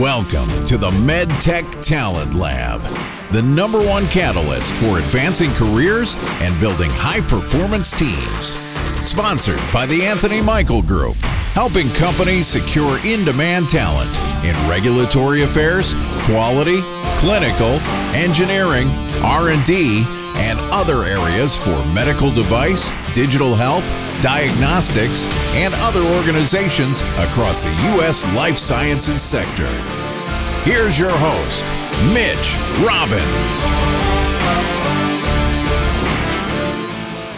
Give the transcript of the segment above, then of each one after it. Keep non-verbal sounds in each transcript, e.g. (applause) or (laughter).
Welcome to the MedTech Talent Lab, the number one catalyst for advancing careers and building high performance teams. Sponsored by the Anthony Michael Group, helping companies secure in demand talent in regulatory affairs, quality, clinical, engineering, R&D, and other areas for medical device, digital health, diagnostics, and other organizations across the U.S. life sciences sector. Here's your host, Mitch Robbins.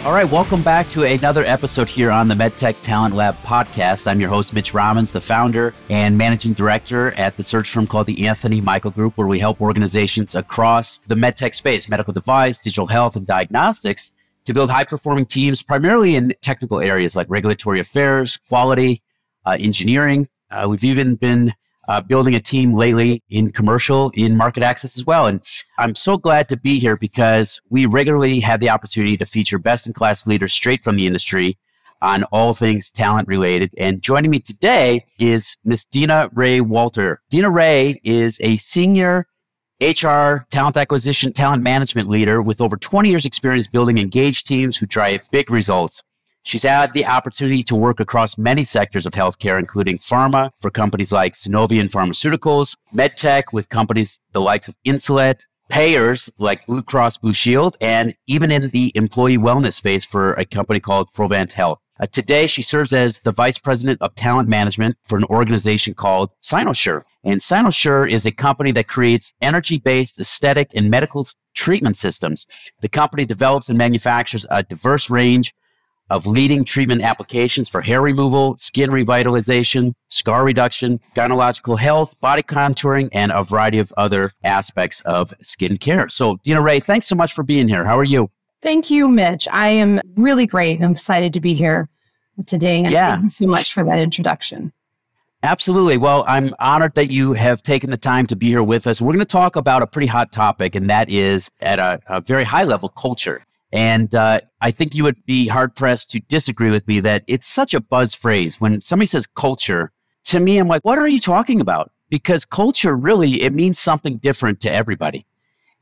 All right, welcome back to another episode here on the MedTech Talent Lab podcast. I'm your host, Mitch Robbins, the founder and managing director at the search firm called the Anthony Michael Group, where we help organizations across the medtech space, medical device, digital health, and diagnostics to build high performing teams, primarily in technical areas like regulatory affairs, quality, uh, engineering. Uh, we've even been uh, building a team lately in commercial, in market access as well. And I'm so glad to be here because we regularly have the opportunity to feature best in class leaders straight from the industry on all things talent related. And joining me today is Miss DenaRae Walter. DenaRae is a senior HR, talent acquisition, talent management leader with over 20 years experience building engaged teams who drive big results. She's had the opportunity to work across many sectors of healthcare, including pharma for companies like Sunovion Pharmaceuticals, MedTech with companies the likes of Insulet, payers like Blue Cross Blue Shield, and even in the employee wellness space for a company called Provant Health. Uh, today, she serves as the vice president of talent management for an organization called Cynosure. And Cynosure is a company that creates energy based aesthetic and medical treatment systems. The company develops and manufactures a diverse range of leading treatment applications for hair removal, skin revitalization, scar reduction, gynecological health, body contouring, and a variety of other aspects of skin care. So, DenaRae, thanks so much for being here. How are you? Thank you, Mitch. I am really great. I'm excited to be here today. And yeah. thank you so much for that introduction. Absolutely. Well, I'm honored that you have taken the time to be here with us. We're going to talk about a pretty hot topic, and that is at a, a very high level culture. And uh, I think you would be hard pressed to disagree with me that it's such a buzz phrase. When somebody says culture, to me, I'm like, what are you talking about? Because culture really, it means something different to everybody.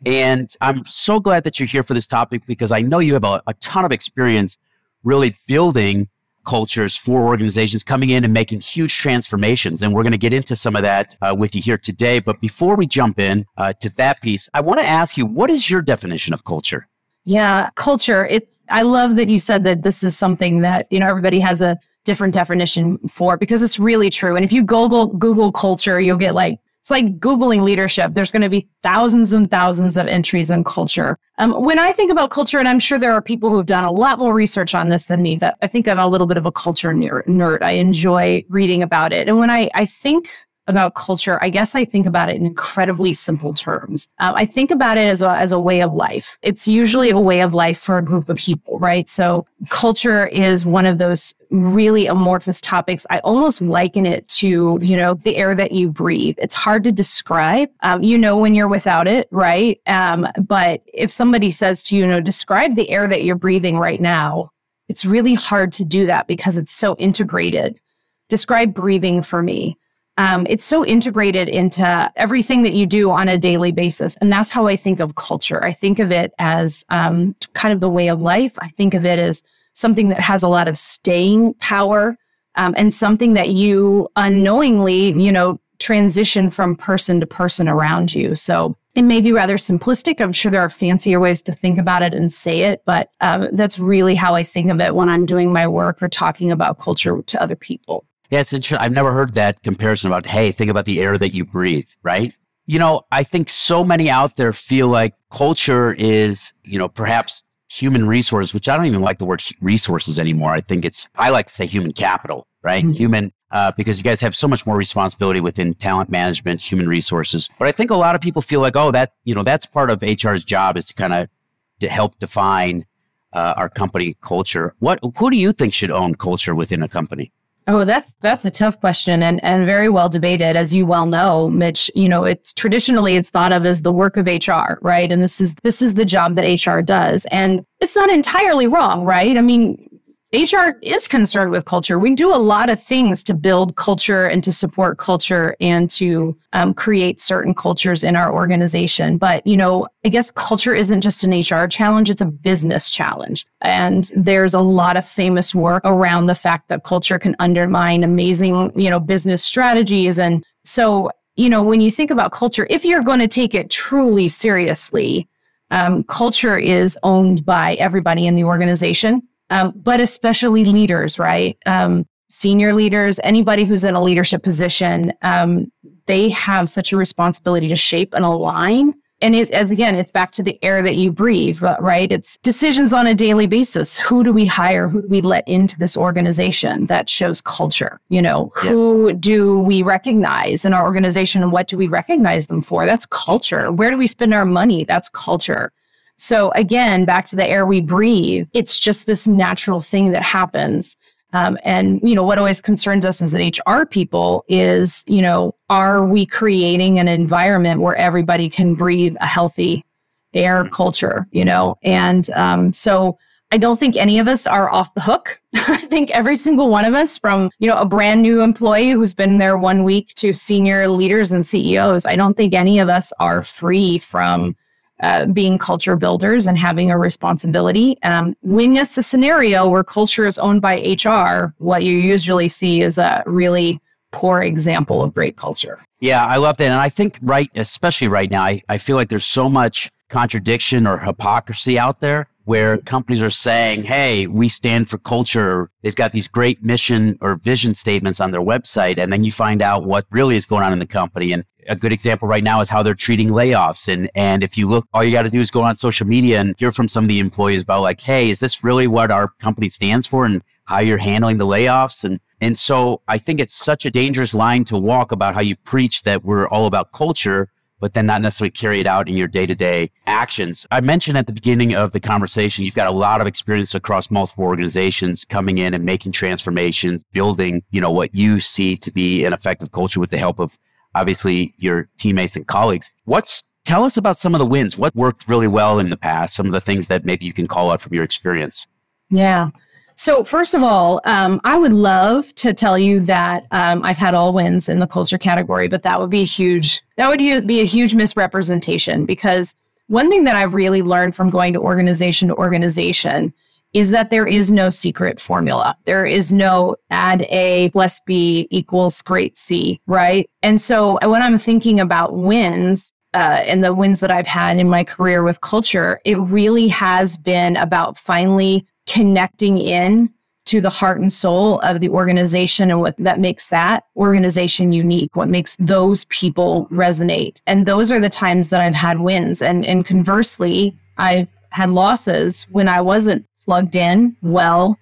And I'm so glad that you're here for this topic because I know you have a, a ton of experience really building cultures for organizations coming in and making huge transformations. And we're going to get into some of that uh, with you here today. But before we jump in uh, to that piece, I want to ask you, what is your definition of culture? Yeah, culture. It's I love that you said that this is something that, you know, everybody has a different definition for because it's really true. And if you Google Google culture, you'll get like it's like Googling leadership. There's going to be thousands and thousands of entries in culture. Um, when I think about culture, and I'm sure there are people who have done a lot more research on this than me, that I think I'm a little bit of a culture nerd. I enjoy reading about it. And when I, I think about culture, I guess I think about it in incredibly simple terms. Um, I think about it as a, as a way of life. It's usually a way of life for a group of people, right? So culture is one of those really amorphous topics. I almost liken it to, you know, the air that you breathe. It's hard to describe. Um, you know when you're without it, right? Um, but if somebody says to you, you know, describe the air that you're breathing right now, it's really hard to do that because it's so integrated. Describe breathing for me um, it's so integrated into everything that you do on a daily basis. And that's how I think of culture. I think of it as um, kind of the way of life. I think of it as something that has a lot of staying power um, and something that you unknowingly, you know, transition from person to person around you. So it may be rather simplistic. I'm sure there are fancier ways to think about it and say it, but um, that's really how I think of it when I'm doing my work or talking about culture to other people. Yeah, it's interesting. I've never heard that comparison about, hey, think about the air that you breathe, right? You know, I think so many out there feel like culture is, you know, perhaps human resource, which I don't even like the word resources anymore. I think it's, I like to say human capital, right? Mm-hmm. Human, uh, because you guys have so much more responsibility within talent management, human resources. But I think a lot of people feel like, oh, that, you know, that's part of HR's job is to kind of to help define uh, our company culture. What, who do you think should own culture within a company? Oh, that's that's a tough question and and very well debated, as you well know, Mitch. You know, it's traditionally it's thought of as the work of HR, right? And this is this is the job that HR does, and it's not entirely wrong, right? I mean, HR is concerned with culture. We do a lot of things to build culture and to support culture and to um, create certain cultures in our organization. But, you know, I guess culture isn't just an HR challenge, it's a business challenge. And there's a lot of famous work around the fact that culture can undermine amazing, you know, business strategies. And so, you know, when you think about culture, if you're going to take it truly seriously, um, culture is owned by everybody in the organization um, but especially leaders, right? Um, senior leaders, anybody who's in a leadership position, um, they have such a responsibility to shape and align. And it, as again, it's back to the air that you breathe, right? It's decisions on a daily basis. Who do we hire? Who do we let into this organization? That shows culture. You know, yeah. who do we recognize in our organization and what do we recognize them for? That's culture. Where do we spend our money? That's culture. So again, back to the air we breathe, it's just this natural thing that happens. Um, and you know what always concerns us as an HR people is you know are we creating an environment where everybody can breathe a healthy air mm-hmm. culture? You know, and um, so I don't think any of us are off the hook. (laughs) I think every single one of us, from you know a brand new employee who's been there one week to senior leaders and CEOs, I don't think any of us are free from uh, being culture builders and having a responsibility. Um, when it's a scenario where culture is owned by HR, what you usually see is a really poor example of great culture. Yeah, I love that. And I think right, especially right now, I, I feel like there's so much contradiction or hypocrisy out there where companies are saying, hey, we stand for culture. They've got these great mission or vision statements on their website. And then you find out what really is going on in the company. And a good example right now is how they're treating layoffs. And, and if you look, all you got to do is go on social media and hear from some of the employees about like, hey, is this really what our company stands for and how you're handling the layoffs? And, and so I think it's such a dangerous line to walk about how you preach that we're all about culture but then not necessarily carry it out in your day to day actions. I mentioned at the beginning of the conversation, you've got a lot of experience across multiple organizations coming in and making transformations, building, you know, what you see to be an effective culture with the help of obviously your teammates and colleagues. What's tell us about some of the wins. What worked really well in the past? Some of the things that maybe you can call out from your experience. Yeah. So, first of all, um, I would love to tell you that um, I've had all wins in the culture category, but that would be a huge that would be a huge misrepresentation because one thing that I've really learned from going to organization to organization is that there is no secret formula. There is no add A plus B equals great C, right? And so when I'm thinking about wins, uh, and the wins that I've had in my career with culture, it really has been about finally connecting in to the heart and soul of the organization and what that makes that organization unique, what makes those people resonate. And those are the times that I've had wins. And, and conversely, I've had losses when I wasn't plugged in well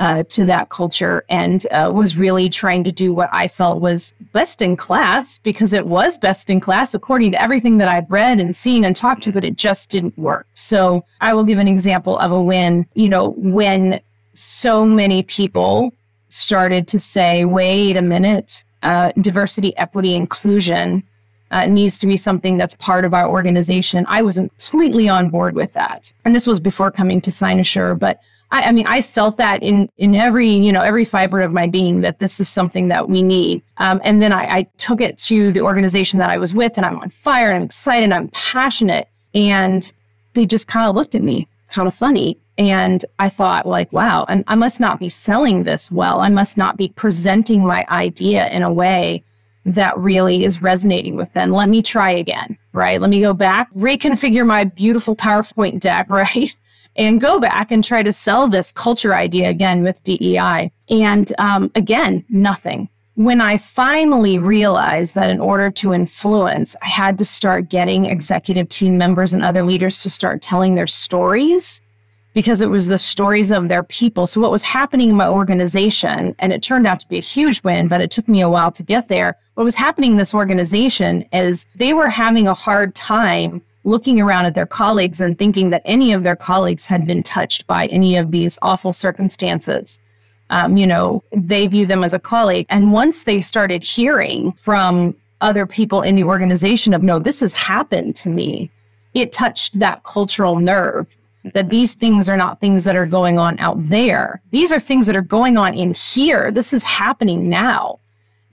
uh, to that culture and uh, was really trying to do what I felt was best in class because it was best in class according to everything that I'd read and seen and talked to, but it just didn't work. So I will give an example of a win, you know, when so many people started to say, wait a minute, uh, diversity, equity, inclusion. Uh, needs to be something that's part of our organization. I was completely on board with that. And this was before coming to Cynosure, but I, I, mean, I felt that in in every you know every fiber of my being that this is something that we need. Um, and then I, I took it to the organization that I was with, and I'm on fire, and I'm excited, and I'm passionate, and they just kind of looked at me, kind of funny, and I thought, like, wow, and I must not be selling this well. I must not be presenting my idea in a way that really is resonating with them. Let me try again, right? Let me go back, reconfigure my beautiful PowerPoint deck, (laughs) right? And go back and try to sell this culture idea again with DEI. And um, again, nothing. When I finally realized that in order to influence, I had to start getting executive team members and other leaders to start telling their stories because it was the stories of their people. So, what was happening in my organization, and it turned out to be a huge win, but it took me a while to get there. What was happening in this organization is they were having a hard time looking around at their colleagues and thinking that any of their colleagues had been touched by any of these awful circumstances. Um, you know, they view them as a colleague. And once they started hearing from other people in the organization of, no, this has happened to me, it touched that cultural nerve. that these things are not things that are going on out there. These are things that are going on in here. This is happening now.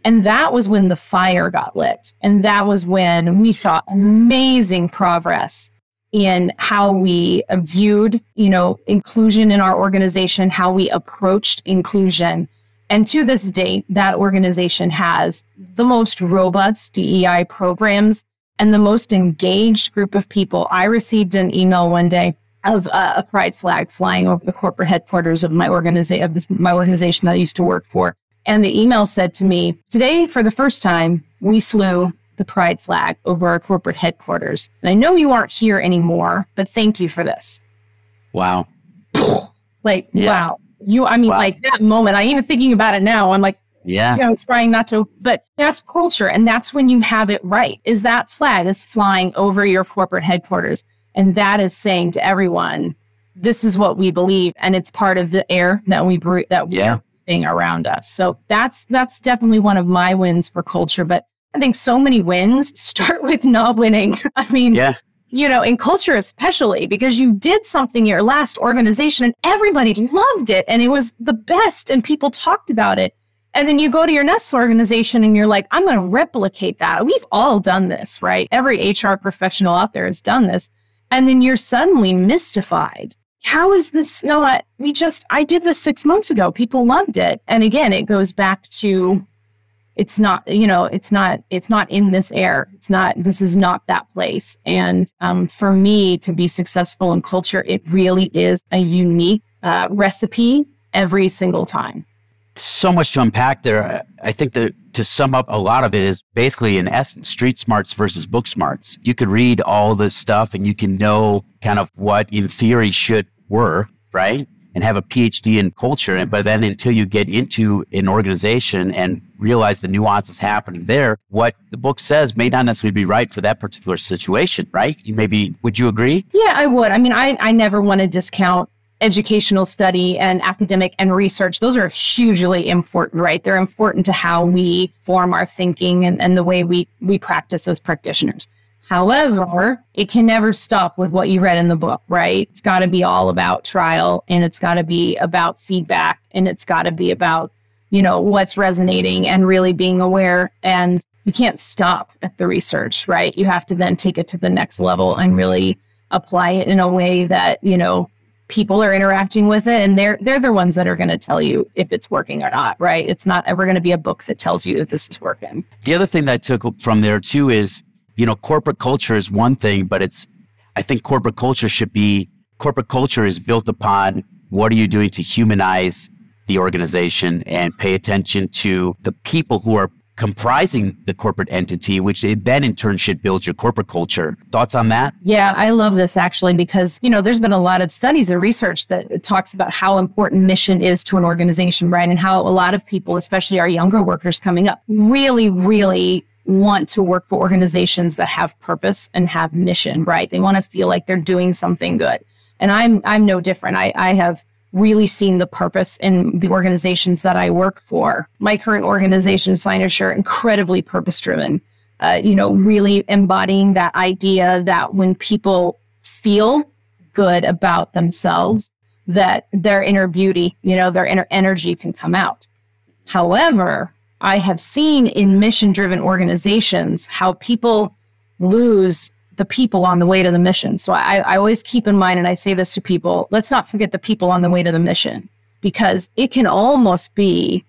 And that was when the fire got lit. And that was when we saw amazing progress in how we viewed, you know, inclusion in our organization, how we approached inclusion. And to this date, that organization has the most robust DEI programs and the most engaged group of people. I received an email one day of uh, a pride flag flying over the corporate headquarters of my organization of this my organization that I used to work for. And the email said to me, "Today, for the first time, we flew the pride flag over our corporate headquarters. And I know you aren't here anymore, but thank you for this." Wow. like, yeah. wow. You, I mean, wow. like that moment. I even thinking about it now. I'm like, yeah. You know, trying not to, but that's culture. And that's when you have it right. Is that flag is flying over your corporate headquarters. And that is saying to everyone, this is what we believe. And it's part of the air that we breathe, that yeah. Thing around us. So that's, that's definitely one of my wins for culture. But I think so many wins (laughs) start with not winning. I mean, yeah you know, in culture especially, because you did something your last organization and everybody loved it and it was the best and people talked about it. And then you go to your next organization and you're like, I'm going to replicate that. We've all done this, right? Every HR professional out there has done this. And then you're suddenly mystified. How is this not? We just, I did this six months ago. People loved it. And again, it goes back to it's not, you know, it's not, it's not in this air. It's not, this is not that place. And um, for me to be successful in culture, it really is a unique uh, recipe every single time so much to unpack there. I think that to sum up a lot of it is basically in essence street smarts versus book smarts. You could read all this stuff and you can know kind of what in theory should work, right? And have a PhD in culture. But then until you get into an organization and realize the nuances happening there, what the book says may not necessarily be right for that particular situation, right? You maybe would you agree? Yeah, I would. I mean, I, I never want to discount educational study and academic and research, those are hugely important, right? They're important to how we form our thinking and, and the way we, we practice as practitioners. However, it can never stop with what you read in the book, right? It's got to be all about trial and it's got to be about feedback and it's got to be about, you know, what's resonating and really being aware. And you can't stop at the research, right? You have to then take it to the next level and really apply it in a way that, you know, people are interacting with it and they're they're the ones that are going to tell you if it's working or not right? It's not ever going to be a book that tells you that this is working. The other thing that i took from there too is you know corporate culture is one thing but it's i think corporate culture should be corporate culture is built upon what are you doing to humanize the organization and pay attention to the people who are comprising the corporate entity, which then in turn should build your corporate culture. Thoughts on that? Yeah, I love this actually because, you know, there's been a lot of studies and research that talks about how important mission is to an organization, right? And how a lot of people, especially our younger workers coming up, really, really want to work for organizations that have purpose and have mission, right? They want to feel like they're doing something good. And I'm I'm no different. I, I have really seen the purpose in the organizations that I work for. My current organization, Cynosure, incredibly purpose driven. Uh, you know, really embodying that idea that when people feel good about themselves, that their inner beauty, you know, their inner energy can come out. However, I have seen in mission driven organizations how people lose the people on the way to the mission. So I, I always keep in mind, and I say this to people let's not forget the people on the way to the mission because it can almost be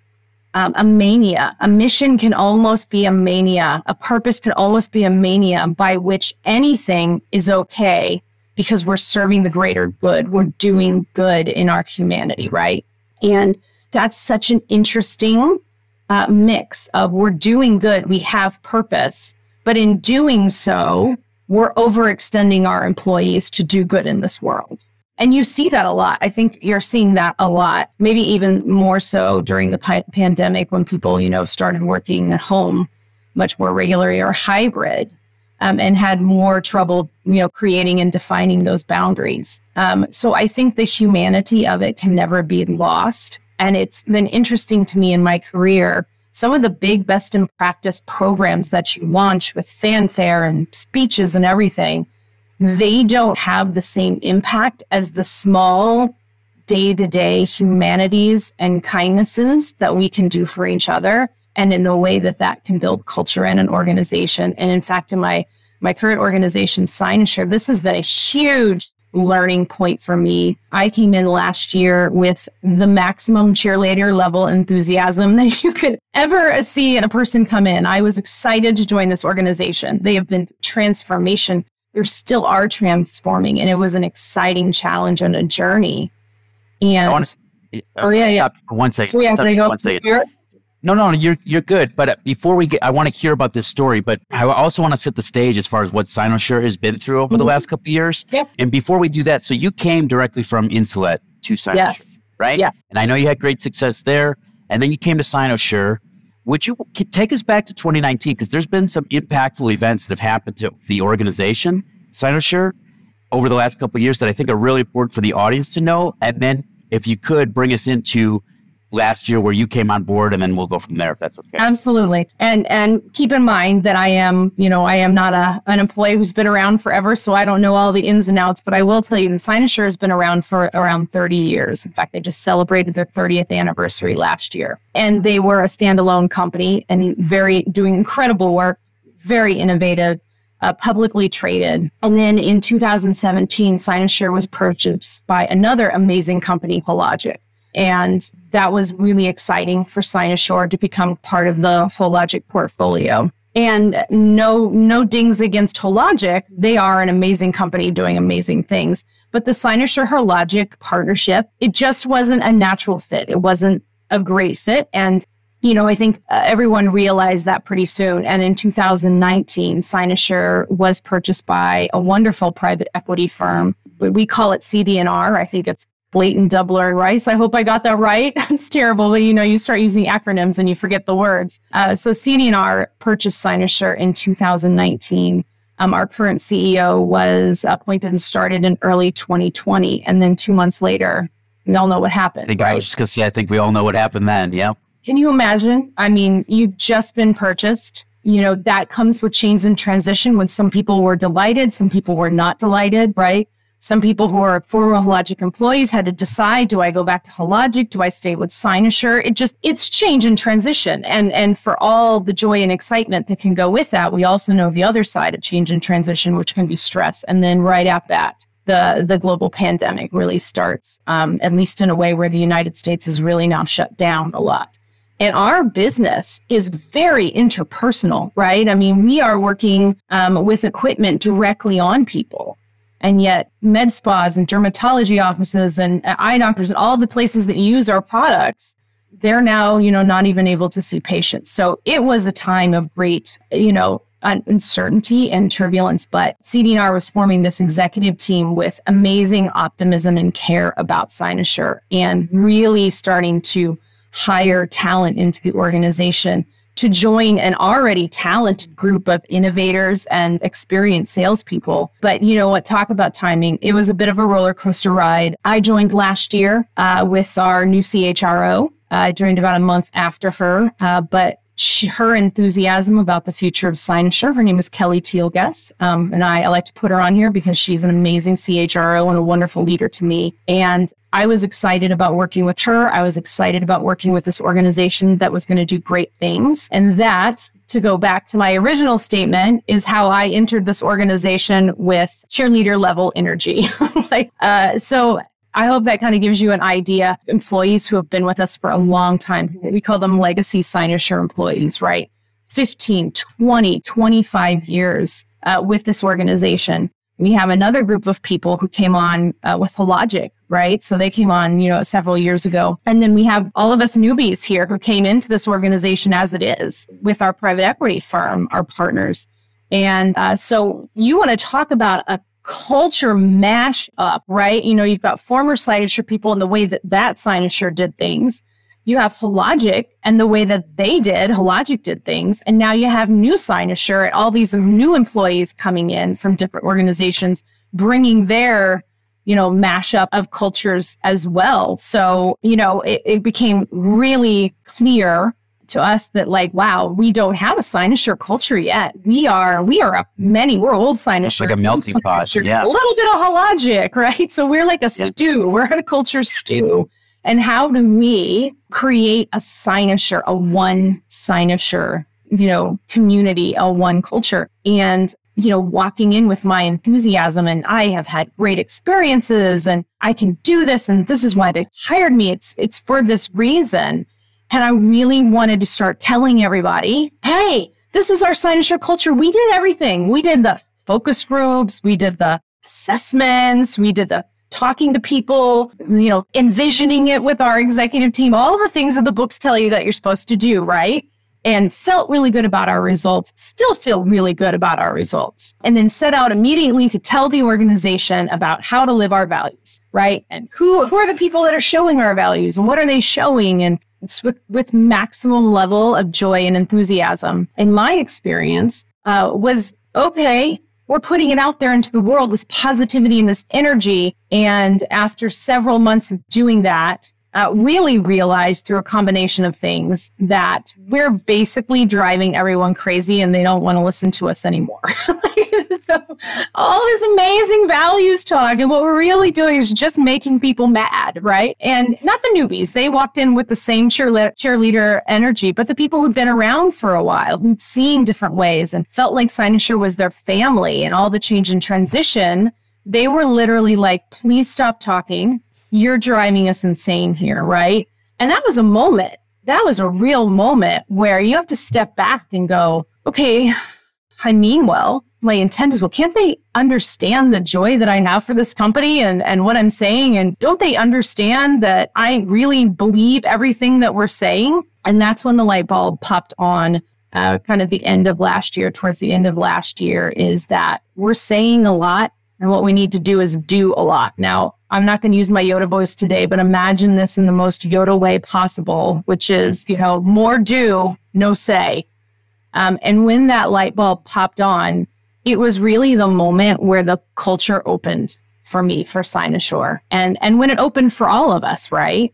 um, a mania. A mission can almost be a mania. A purpose can almost be a mania by which anything is okay because we're serving the greater good. We're doing good in our humanity, right? And that's such an interesting uh, mix of we're doing good, we have purpose, but in doing so, we're overextending our employees to do good in this world. And you see that a lot. I think you're seeing that a lot, maybe even more so during the pi- pandemic when people, you know, started working at home much more regularly or hybrid um, and had more trouble, you know, creating and defining those boundaries. Um, so I think the humanity of it can never be lost. And it's been interesting to me in my career some of the big best in practice programs that you launch with fanfare and speeches and everything, they don't have the same impact as the small day to day humanities and kindnesses that we can do for each other and in the way that that can build culture in an organization. And in fact, in my my current organization, Cynosure, this has been a huge learning point for me. I came in last year with the maximum cheerleader level enthusiasm (laughs) that you could ever see in a person come in. I was excited to join this organization. They have been transformation. They still are transforming, and it was an exciting challenge and a journey. And to, oh yeah, yeah. One second. Oh, yeah, stop, go. One second. No, no, you're you're good. But uh, before we get, I want to hear about this story. But I also want to set the stage as far as what Cynosure has been through over mm-hmm. the last couple of years. Yep. And before we do that, so you came directly from Insulet to Cynosure, yes. right? Yeah. And I know you had great success there, and then you came to Cynosure. Would you take us back to 2019? Because there's been some impactful events that have happened to the organization, Cynosure, over the last couple of years that I think are really important for the audience to know. And then, if you could bring us into last year where you came on board and then we'll go from there if that's okay. Absolutely. And and keep in mind that I am, you know, I am not a an employee who's been around forever, so I don't know all the ins and outs, but I will tell you the Cynosure has been around for around 30 years. In fact, they just celebrated their 30th anniversary last year. And they were a standalone company and very doing incredible work, very innovative. Uh, publicly traded. And then in 2017, Cynosure was purchased by another amazing company, Hologic. And that was really exciting for Cynosure to become part of the Hologic portfolio. And no, no dings against Hologic. They are an amazing company doing amazing things. But the Cynosure Hologic partnership, it just wasn't a natural fit. It wasn't a great fit. And, you know, I think uh, everyone realized that pretty soon. And in 2019, Cynosure was purchased by a wonderful private equity firm. We call it CD&R. I think it's Clayton Dubilier and Rice. I hope I got that right. (laughs) it's terrible, but you know, you start using acronyms and you forget the words. Uh, so CD&R purchased Cynosure in 2019. Um, our current CEO was appointed and started in early 2020. And then two months later, we all know what happened. I think right? I was just going to say, I think we all know what happened then. Yeah. Can you imagine? I mean, you've just been purchased. You know, that comes with change and transition when some people were delighted, some people were not delighted, right? Some people who are former Hologic employees had to decide, do I go back to Hologic? Do I stay with Cynosure? It just, it's change and transition. And, and for all the joy and excitement that can go with that, we also know the other side of change and transition, which can be stress. And then right at that, the, the global pandemic really starts, um, at least in a way where the United States is really now shut down a lot. And our business is very interpersonal, right? I mean, we are working um, with equipment directly on people. And yet, med spas and dermatology offices and eye doctors and all the places that use our products, they're now, you know, not even able to see patients. So it was a time of great, you know, uncertainty and turbulence. But CD&R was forming this executive team with amazing optimism and care about Cynosure and really starting to hire talent into the organization to join an already talented group of innovators and experienced salespeople. But you know what? Talk about timing. It was a bit of a roller coaster ride. I joined last year uh, with our new CHRO. Uh, I joined about a month after her, uh, but she, her enthusiasm about the future of Cynosure. Her name is Kelly Teal-Guess. Um, and I, I like to put her on here because she's an amazing CHRO and a wonderful leader to me. And I was excited about working with her. I was excited about working with this organization that was going to do great things. And that, to go back to my original statement, is how I entered this organization with cheerleader level energy. (laughs) like, uh, so I hope that kind of gives you an idea. Employees who have been with us for a long time, we call them legacy Cynosure employees, right? 15, 20, 25 years uh, with this organization. We have another group of people who came on uh, with Hologic, right? So they came on, you know, several years ago. And then we have all of us newbies here who came into this organization as it is with our private equity firm, our partners. And uh, so you want to talk about a culture mash up, right? You know, you've got former Cynosure people and the way that that Cynosure did things you have Hologic and the way that they did, Hologic did things. And now you have new Cynosure, all these new employees coming in from different organizations, bringing their, you know, mashup of cultures as well. So, you know, it, it became really clear to us that like, wow, we don't have a Cynosure culture yet. We are, we are a many, we're old Cynosure. like a melting pot. Yeah. A little bit of Hologic, right? So we're like a yeah. stew. We're a culture stew. And how do we create a Cynosure, a one Cynosure, you know, community, a one culture? And you know, walking in with my enthusiasm and I have had great experiences and I can do this and this is why they hired me. It's it's for this reason. And I really wanted to start telling everybody, hey, this is our Cynosure culture. We did everything. We did the focus groups, we did the assessments, we did the talking to people, you know, envisioning it with our executive team, all the things that the books tell you that you're supposed to do, right? and felt really good about our results, still feel really good about our results. And then set out immediately to tell the organization about how to live our values, right? And who, who are the people that are showing our values and what are they showing? And with, with maximum level of joy and enthusiasm. In my experience, uh, was okay, we're putting it out there into the world, this positivity and this energy. And after several months of doing that, uh, really realized through a combination of things that we're basically driving everyone crazy and they don't want to listen to us anymore. (laughs) so, all this amazing values talk, and what we're really doing is just making people mad, right? And not the newbies, they walked in with the same cheerle- cheerleader energy, but the people who'd been around for a while, who'd seen different ways and felt like Cynosure was their family and all the change and transition. They were literally like, please stop talking you're driving us insane here, right? And that was a moment. That was a real moment where you have to step back and go, okay, I mean well. My intent is well. Can't they understand the joy that I have for this company and, and what I'm saying? And don't they understand that I really believe everything that we're saying? And that's when the light bulb popped on uh, kind of the end of last year, towards the end of last year, is that we're saying a lot and what we need to do is do a lot. Now, I'm not going to use my Yoda voice today, but imagine this in the most Yoda way possible, which is, you know, more do, no say. Um, and when that light bulb popped on, it was really the moment where the culture opened for me for Cynosure. And and when it opened for all of us, right?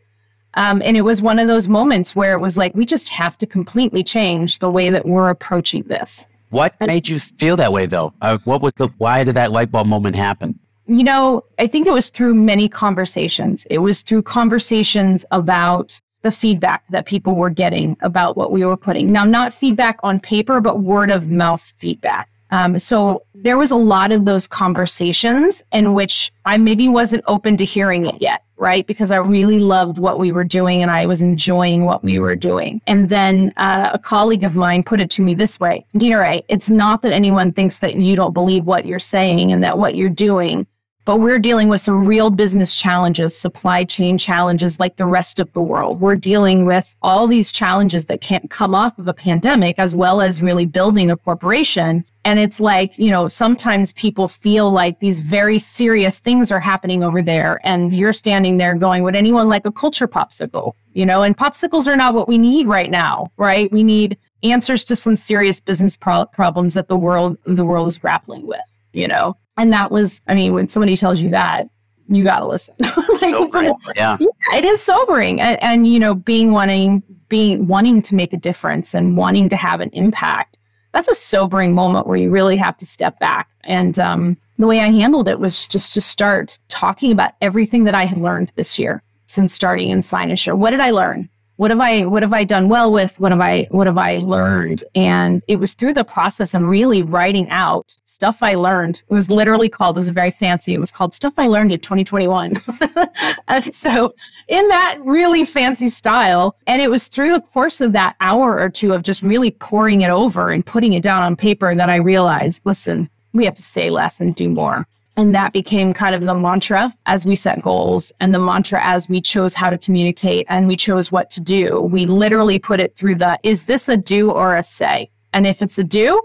Um, and it was one of those moments where it was like, we just have to completely change the way that we're approaching this. What made you feel that way though? Uh, what was the why did that light bulb moment happen? You know, I think it was through many conversations. It was through conversations about the feedback that people were getting about what we were putting. Now, not feedback on paper, but word of mouth feedback. Um, so there was a lot of those conversations in which I maybe wasn't open to hearing it yet, right? Because I really loved what we were doing and I was enjoying what we were doing. And then uh, a colleague of mine put it to me this way Dena it's not that anyone thinks that you don't believe what you're saying and that what you're doing but we're dealing with some real business challenges, supply chain challenges like the rest of the world. We're dealing with all these challenges that can't come off of a pandemic, as well as really building a corporation. And it's like, you know, sometimes people feel like these very serious things are happening over there. And you're standing there going, would anyone like a culture popsicle? You know, and popsicles are not what we need right now, right? We need answers to some serious business pro- problems that the world, the world is grappling with, you know? And that was, I mean, when somebody tells you that, you got to listen. (laughs) like, sobering, yeah. yeah. It is sobering. And, and, you know, being wanting, being wanting to make a difference and wanting to have an impact, that's a sobering moment where you really have to step back. And um, the way I handled it was just to start talking about everything that I had learned this year since starting in Cynosure. What did I learn? What have i what have i done well with? What have i what have i learned? And it was through the process of really writing out stuff i learned. It was literally called it was very fancy. It was called stuff i learned in 2021 (laughs) and so in that really fancy style and it was through the course of that hour or two of just really pouring it over and putting it down on paper that i realized listen we have to say less and do more and that became kind of the mantra as we set goals and the mantra as we chose how to communicate and we chose what to do. We literally put it through the is this a do or a say? And if it's a do,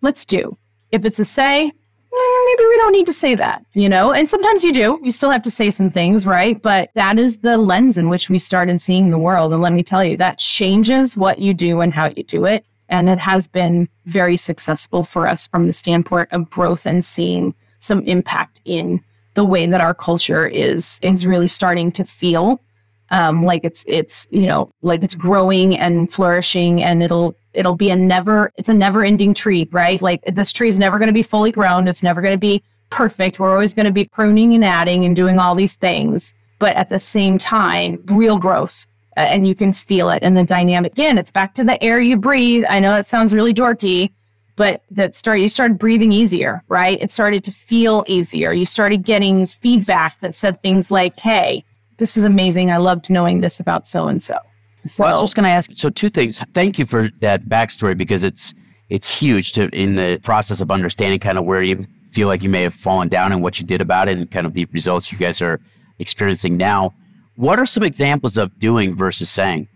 let's do. If it's a say, maybe we don't need to say that, you know? And sometimes you do. You still have to say some things, right? But that is the lens in which we started seeing the world. And let me tell you, that changes what you do and how you do it. And it has been very successful for us from the standpoint of growth and seeing some impact in the way that our culture is is really starting to feel. Um, like it's it's you know like it's growing and flourishing and it'll it'll be a never it's a never ending tree right? Like this tree is never going to be fully grown. It's never going to be perfect. We're always going to be pruning and adding and doing all these things. But at the same time real growth uh, and you can feel it and the dynamic. Again it's back to the air you breathe. I know that sounds really dorky but that started you started breathing easier right it started to feel easier you started getting feedback that said things like hey this is amazing. I loved knowing this about so and so. Well, I was just going to ask. So, two things. Thank you for that backstory because it's it's huge to in the process of understanding kind of where you feel like you may have fallen down and what you did about it, and kind of the results you guys are experiencing now. What are some examples of doing versus saying?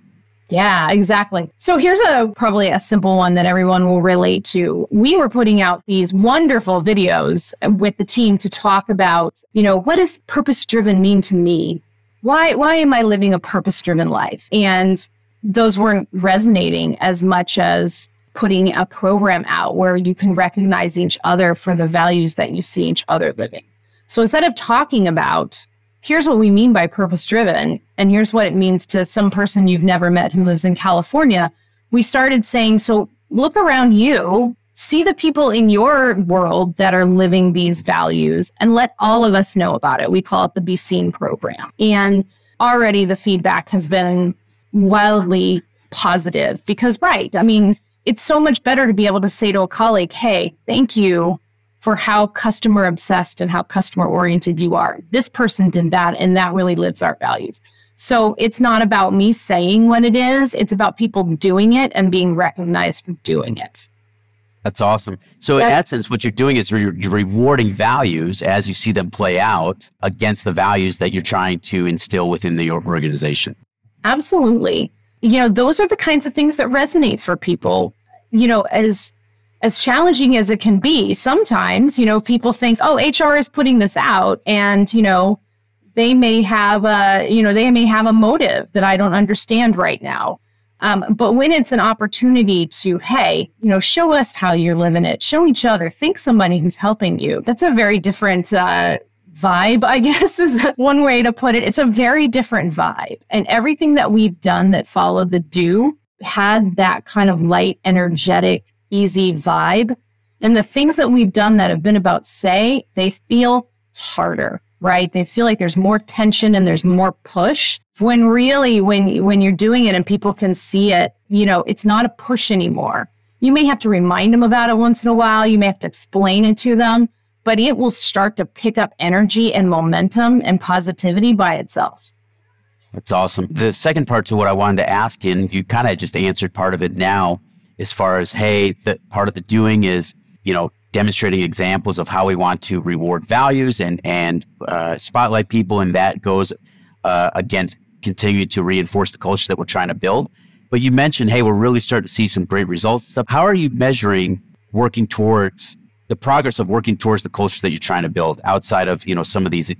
Yeah, exactly. So here's a probably a simple one that everyone will relate to. We were putting out these wonderful videos with the team to talk about, you know, what does purpose driven mean to me? why why am I living a purpose driven life? And those weren't resonating as much as putting a program out where you can recognize each other for the values that you see each other living. So instead of talking about here's what we mean by purpose driven and here's what it means to some person you've never met who lives in California, we started saying so look around you see the people in your world that are living these values and let all of us know about it. We call it the Be Seen program. And already the feedback has been wildly positive because, right, I mean, it's so much better to be able to say to a colleague, hey, thank you for how customer obsessed and how customer oriented you are. This person did that, and that really lives our values. So it's not about me saying what it is, it's about people doing it and being recognized for doing it. That's awesome. So, in essence, what you're doing is you're, you're rewarding values as you see them play out against the values that you're trying to instill within the organization. Absolutely. You know, those are the kinds of things that resonate for people. You know, as as challenging as it can be, sometimes, you know, people think, oh, HR is putting this out and, you know, they may have a, you know, they may have a motive that I don't understand right now. Um, but when it's an opportunity to, hey, you know, show us how you're living it, show each other, think somebody who's helping you. That's a very different uh, vibe, I (laughs) guess is one way to put it. It's a very different vibe. And everything that we've done that followed the do had that kind of light, energetic, easy vibe. And the things that we've done that have been about say, they feel harder right? They feel like there's more tension and there's more push. When really, when when you're doing it and people can see it, you know, it's not a push anymore. You may have to remind them about it once in a while. You may have to explain it to them, but it will start to pick up energy and momentum and positivity by itself. That's awesome. The second part to what I wanted to ask, and you kind of just answered part of it now, as far as hey, the part of the doing is, you know, demonstrating examples of how we want to reward values and and uh, spotlight people, and that goes uh, against continuing to reinforce the culture that we're trying to build. But you mentioned, hey, we're really starting to see some great results and stuff. How are you measuring working towards the progress of working towards the culture that you're trying to build outside of you know some of these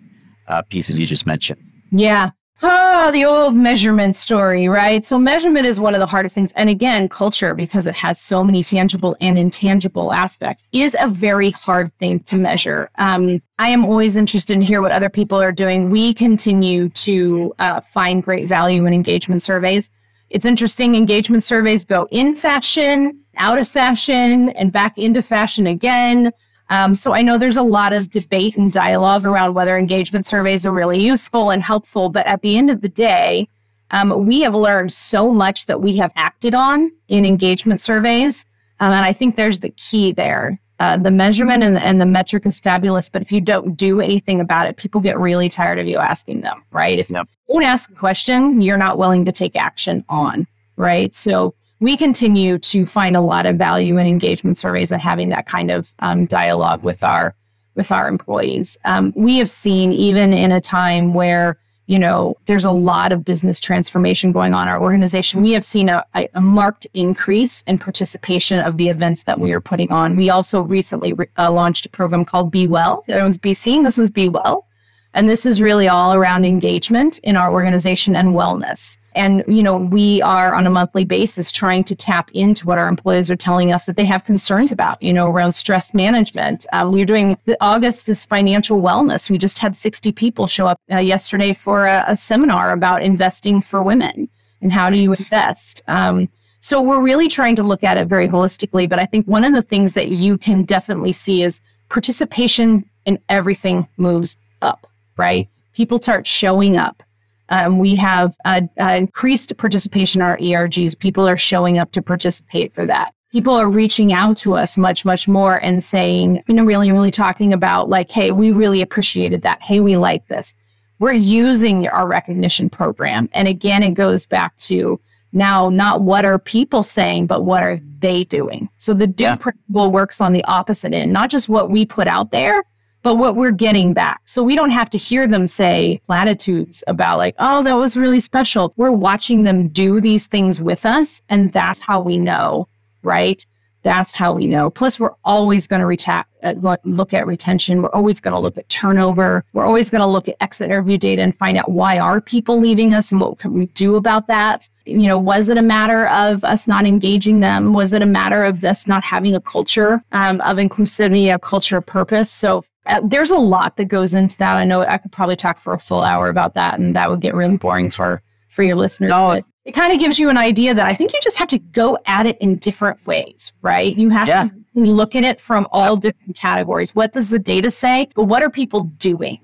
uh, pieces you just mentioned? Yeah, Ah, the old measurement story, right? So, measurement is one of the hardest things. And again, culture, because it has so many tangible and intangible aspects, is a very hard thing to measure. Um, I am always interested in hear what other people are doing. We continue to uh, find great value in engagement surveys. It's interesting, engagement surveys go in fashion, out of fashion, and back into fashion again. Um, so I know there's a lot of debate and dialogue around whether engagement surveys are really useful and helpful. But at the end of the day, um, we have learned so much that we have acted on in engagement surveys. Um, and I think there's the key there. Uh, the measurement and, and the metric is fabulous, but if you don't do anything about it, people get really tired of you asking them, right? If yep. you don't ask a question, you're not willing to take action on, right? So we continue to find a lot of value in engagement surveys and having that kind of um, dialogue with our with our employees. Um, we have seen even in a time where you know there's a lot of business transformation going on our organization we have seen a, a marked increase in participation of the events that we are putting on. We also recently re- uh, launched a program called be well. That was be seen. This was be well. And this is really all around engagement in our organization and wellness And, you know, we are on a monthly basis trying to tap into what our employees are telling us that they have concerns about, you know, around stress management. Um, we're doing the August is financial wellness. We just had 60 people show up uh, yesterday for a, a, seminar about investing for women and how do you invest. Um, so we're really trying to look at it very holistically. But I think one of the things that you can definitely see is participation in everything moves up, right? People start showing up. Um, we have uh, uh, increased participation in our ERGs. People are showing up to participate for that. People are reaching out to us much, much more and saying, you know, really, really talking about like, hey, we really appreciated that. Hey, we like this. We're using our recognition program. And again, it goes back to now not what are people saying, but what are they doing? So the do yeah. principle works on the opposite end, not just what we put out there, but what we're getting back. So we don't have to hear them say platitudes about like, oh, that was really special. We're watching them do these things with us. And that's how we know, right? That's how we know. Plus, we're always going to reta- uh, look at retention. We're always going to look at turnover. We're always going to look at exit interview data and find out why are people leaving us and what can we do about that. You know, was it a matter of us not engaging them? Was it a matter of us not having a culture um, of inclusivity, a culture of purpose? So uh, there's a lot that goes into that. I know I could probably talk for a full hour about that, and that would get really boring for for your listeners. No, it kind of gives you an idea that I think you just have to go at it in different ways, right? You have yeah. to look at it from all different categories. What does the data say? But what are people doing?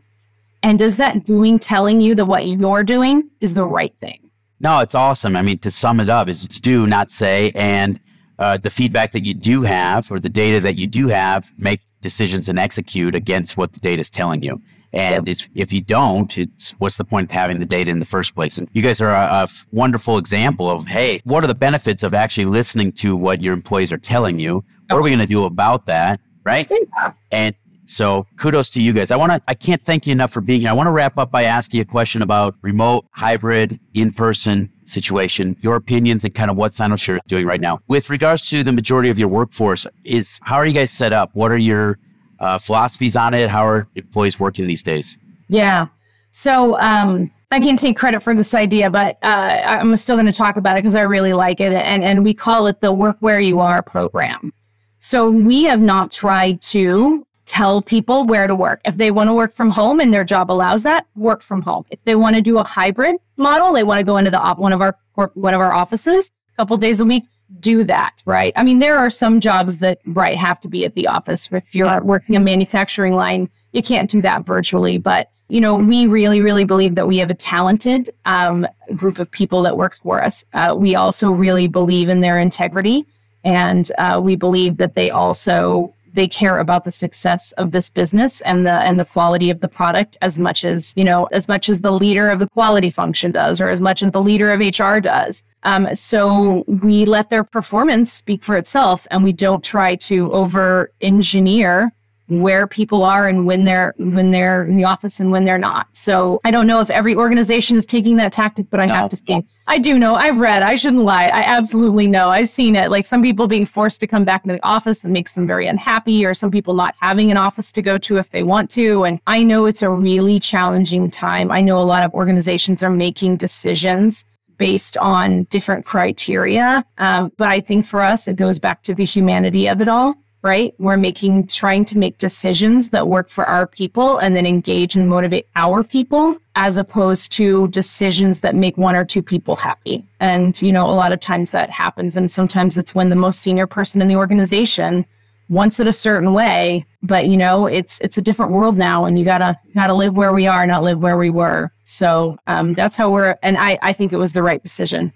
And does that doing telling you that what you're doing is the right thing? No, it's awesome. I mean, to sum it up, is it's do, not say. And uh, the feedback that you do have or the data that you do have, make decisions and execute against what the data is telling you. And yep. if you don't, it's what's the point of having the data in the first place? And you guys are a, a wonderful example of, hey, what are the benefits of actually listening to what your employees are telling you? What are we going to do about that? Right. Yeah. And so kudos to you guys. I want to, I can't thank you enough for being here. I want to wrap up by asking you a question about remote, hybrid, in-person situation, your opinions and kind of what Cynosure is doing right now. With regards to the majority of your workforce is how are you guys set up? What are your uh, philosophies on it? How are employees working these days? Yeah. So um, I can't take credit for this idea, but uh, I'm still going to talk about it because I really like it. And, and we call it the Work Where You Are program. So we have not tried to tell people where to work. If they want to work from home and their job allows that, work from home. If they want to do a hybrid model, they want to go into the one of our one of our offices a couple days a week, do that, right? I mean, there are some jobs that, right, have to be at the office. If you're working a manufacturing line, you can't do that virtually. But, you know, we really, really believe that we have a talented um, group of people that work for us. Uh, we also really believe in their integrity. And uh, we believe that they also they care about the success of this business and the and the quality of the product as much as you know as much as the leader of the quality function does or as much as the leader of hr does. Um, so we let their performance speak for itself and we don't try to over engineer where people are and when they're when they're in the office and when they're not. So I don't know if every organization is taking that tactic, but I no. have to say I do know. I've read. I shouldn't lie. I absolutely know. I've seen it. Like some people being forced to come back into the office that makes them very unhappy, or some people not having an office to go to if they want to. And I know it's a really challenging time. I know a lot of organizations are making decisions based on different criteria. Um, but I think for us, it goes back to the humanity of it all right? We're making, trying to make decisions that work for our people and then engage and motivate our people as opposed to decisions that make one or two people happy. And, you know, a lot of times that happens. And sometimes it's when the most senior person in the organization wants it a certain way, but you know, it's, it's a different world now and you gotta, gotta live where we are, not live where we were. So, um, that's how we're, and I, I think it was the right decision.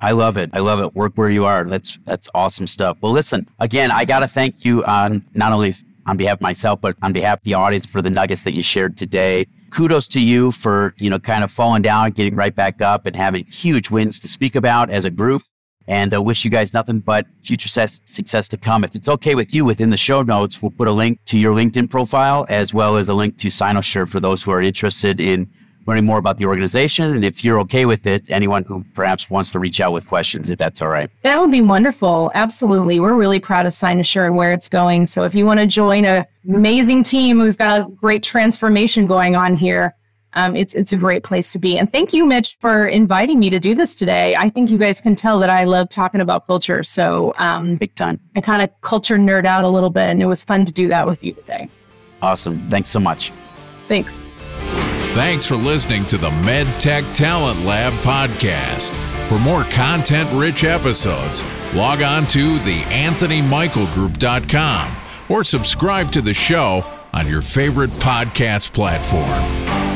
I love it. I love it. Work where you are. That's that's awesome stuff. Well, listen, again, I got to thank you on not only on behalf of myself, but on behalf of the audience for the nuggets that you shared today. Kudos to you for, you know, kind of falling down, getting right back up and having huge wins to speak about as a group. And I uh, wish you guys nothing but future success, success to come. If it's okay with you, within the show notes, we'll put a link to your LinkedIn profile as well as a link to Cynosure for those who are interested in learning more about the organization. And if you're okay with it, anyone who perhaps wants to reach out with questions, if that's all right. That would be wonderful. Absolutely. We're really proud of Cynosure and where it's going. So if you want to join an amazing team who's got a great transformation going on here, um, it's it's a great place to be. And thank you, Mitch, for inviting me to do this today. I think you guys can tell that I love talking about culture. So um, big time. I kind of culture nerd out a little bit, and it was fun to do that with you today. Awesome. Thanks so much. Thanks. Thanks for listening to the MedTech Talent Lab podcast. For more content rich episodes, log on to theanthonymichaelgroup.com or subscribe to the show on your favorite podcast platform.